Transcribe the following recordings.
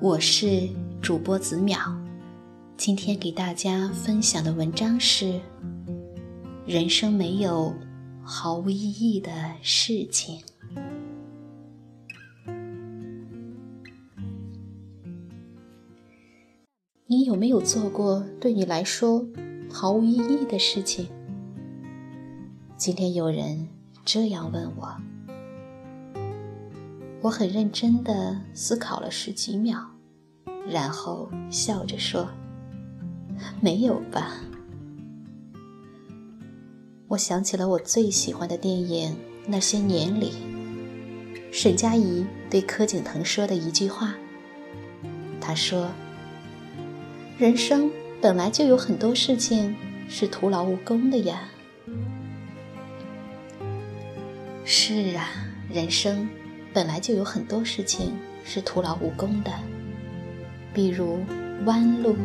我是主播子淼，今天给大家分享的文章是：人生没有毫无意义的事情。你有没有做过对你来说毫无意义的事情？今天有人这样问我。我很认真地思考了十几秒，然后笑着说：“没有吧。”我想起了我最喜欢的电影《那些年》里，沈佳宜对柯景腾说的一句话。他说：“人生本来就有很多事情是徒劳无功的呀。”是啊，人生。本来就有很多事情是徒劳无功的，比如弯路，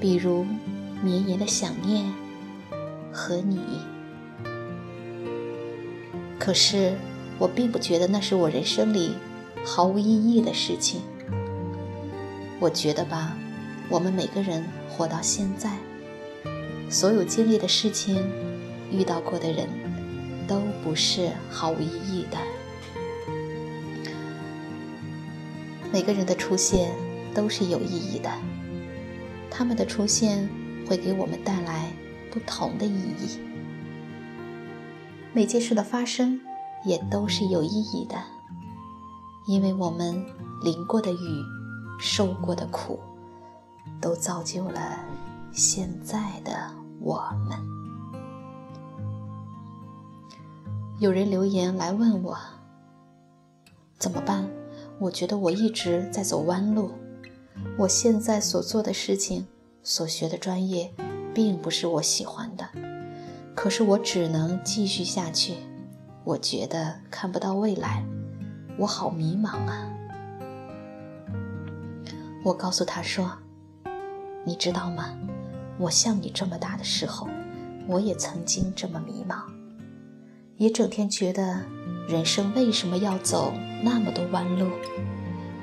比如绵延的想念和你。可是我并不觉得那是我人生里毫无意义的事情。我觉得吧，我们每个人活到现在，所有经历的事情，遇到过的人，都不是毫无意义的。每个人的出现都是有意义的，他们的出现会给我们带来不同的意义。每件事的发生也都是有意义的，因为我们淋过的雨、受过的苦，都造就了现在的我们。有人留言来问我，怎么办？我觉得我一直在走弯路，我现在所做的事情、所学的专业，并不是我喜欢的。可是我只能继续下去。我觉得看不到未来，我好迷茫啊！我告诉他说：“你知道吗？我像你这么大的时候，我也曾经这么迷茫，也整天觉得。”人生为什么要走那么多弯路？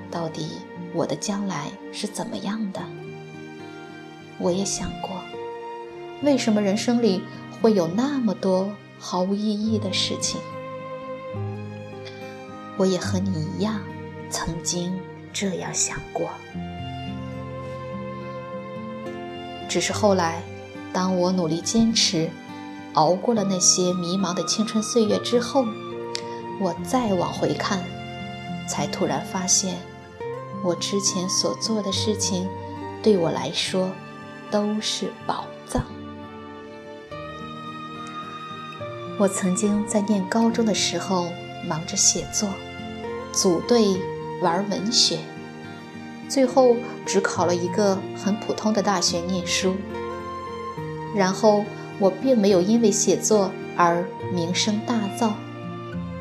到底我的将来是怎么样的？我也想过，为什么人生里会有那么多毫无意义的事情？我也和你一样，曾经这样想过。只是后来，当我努力坚持，熬过了那些迷茫的青春岁月之后。我再往回看，才突然发现，我之前所做的事情，对我来说都是宝藏。我曾经在念高中的时候忙着写作，组队玩文学，最后只考了一个很普通的大学念书。然后我并没有因为写作而名声大噪。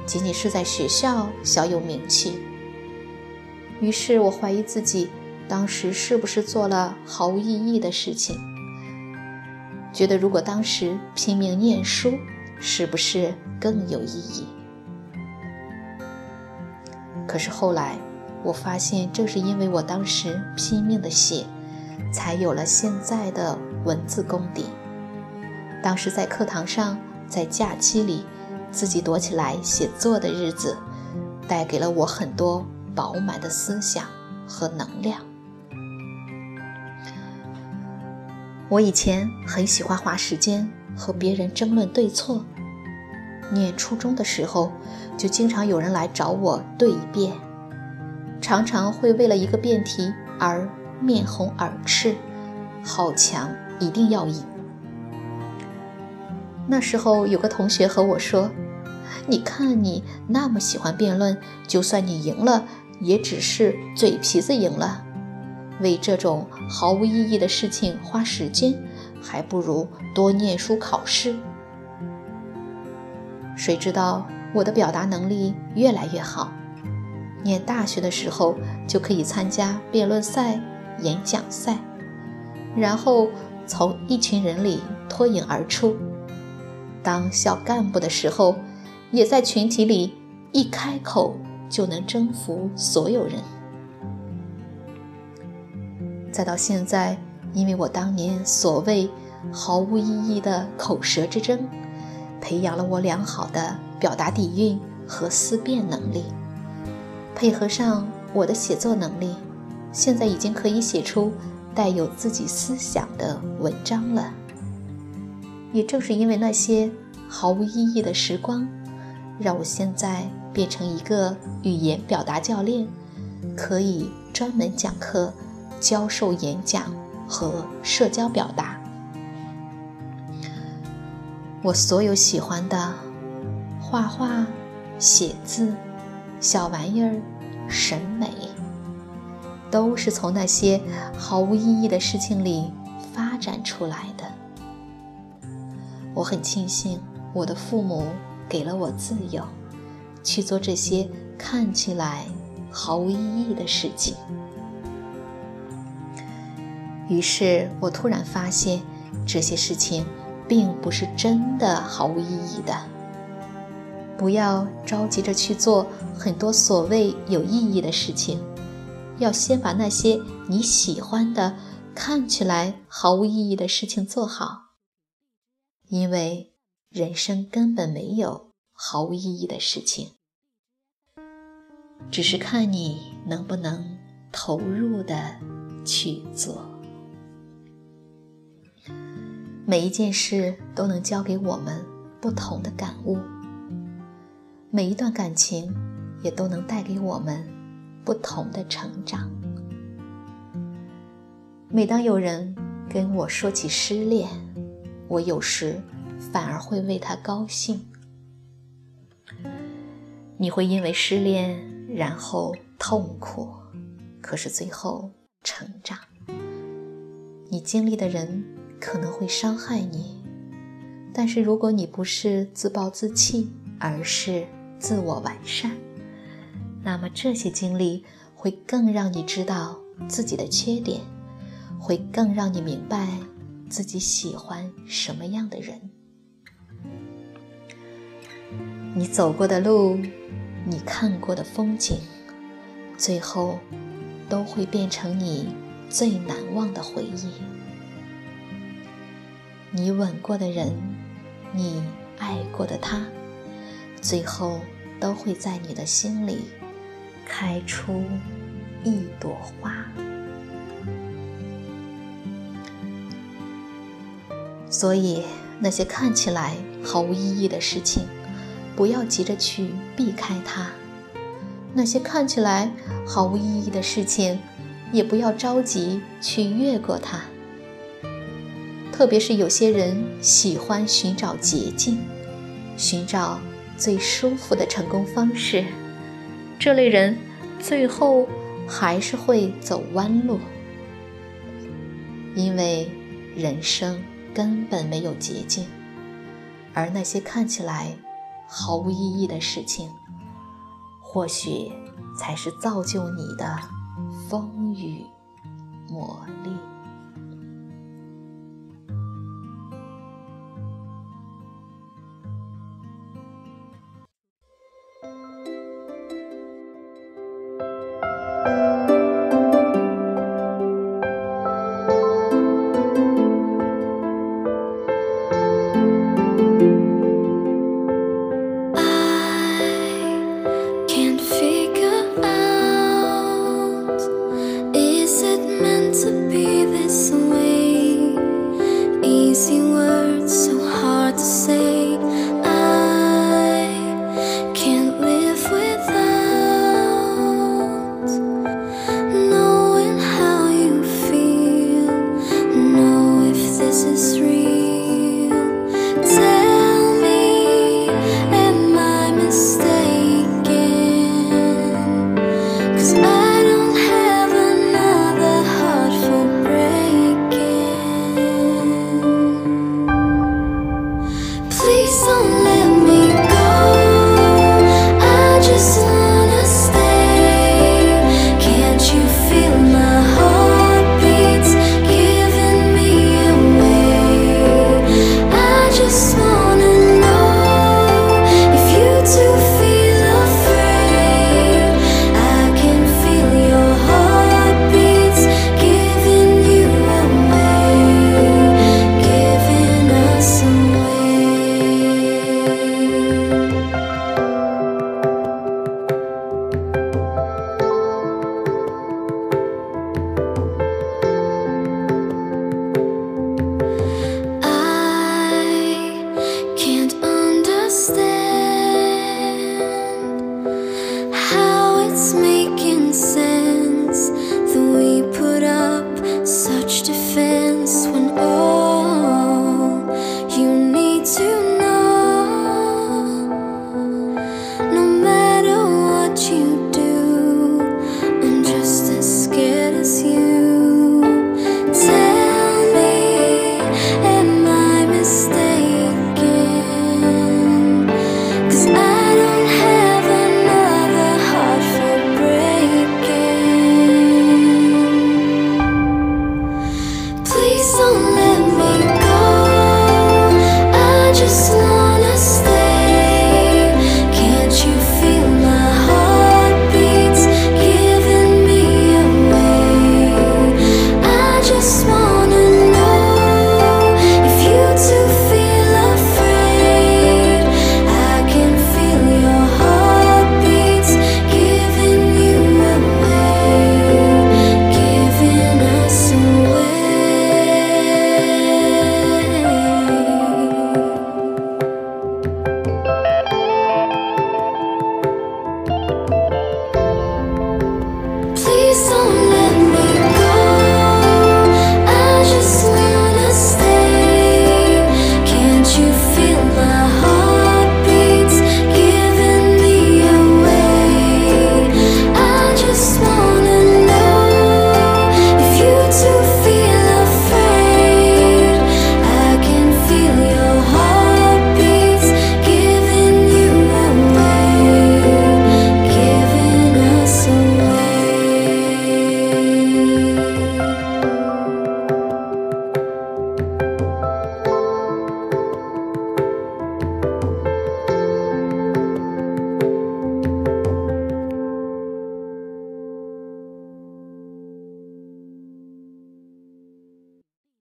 仅仅是在学校小有名气，于是我怀疑自己当时是不是做了毫无意义的事情，觉得如果当时拼命念书，是不是更有意义？可是后来我发现，正是因为我当时拼命的写，才有了现在的文字功底。当时在课堂上，在假期里。自己躲起来写作的日子，带给了我很多饱满的思想和能量。我以前很喜欢花时间和别人争论对错。念初中的时候，就经常有人来找我对辩，常常会为了一个辩题而面红耳赤，好强一定要赢。那时候有个同学和我说：“你看你那么喜欢辩论，就算你赢了，也只是嘴皮子赢了。为这种毫无意义的事情花时间，还不如多念书考试。”谁知道我的表达能力越来越好，念大学的时候就可以参加辩论赛、演讲赛，然后从一群人里脱颖而出。当小干部的时候，也在群体里一开口就能征服所有人。再到现在，因为我当年所谓毫无意义的口舌之争，培养了我良好的表达底蕴和思辨能力，配合上我的写作能力，现在已经可以写出带有自己思想的文章了。也正是因为那些毫无意义的时光，让我现在变成一个语言表达教练，可以专门讲课、教授演讲和社交表达。我所有喜欢的画画、写字、小玩意儿、审美，都是从那些毫无意义的事情里发展出来的。我很庆幸我的父母给了我自由，去做这些看起来毫无意义的事情。于是我突然发现，这些事情并不是真的毫无意义的。不要着急着去做很多所谓有意义的事情，要先把那些你喜欢的、看起来毫无意义的事情做好。因为人生根本没有毫无意义的事情，只是看你能不能投入的去做。每一件事都能教给我们不同的感悟，每一段感情也都能带给我们不同的成长。每当有人跟我说起失恋，我有时反而会为他高兴。你会因为失恋然后痛苦，可是最后成长。你经历的人可能会伤害你，但是如果你不是自暴自弃，而是自我完善，那么这些经历会更让你知道自己的缺点，会更让你明白。自己喜欢什么样的人？你走过的路，你看过的风景，最后都会变成你最难忘的回忆。你吻过的人，你爱过的他，最后都会在你的心里开出一朵花。所以，那些看起来毫无意义的事情，不要急着去避开它；那些看起来毫无意义的事情，也不要着急去越过它。特别是有些人喜欢寻找捷径，寻找最舒服的成功方式，这类人最后还是会走弯路，因为人生。根本没有捷径，而那些看起来毫无意义的事情，或许才是造就你的风雨磨砺。when all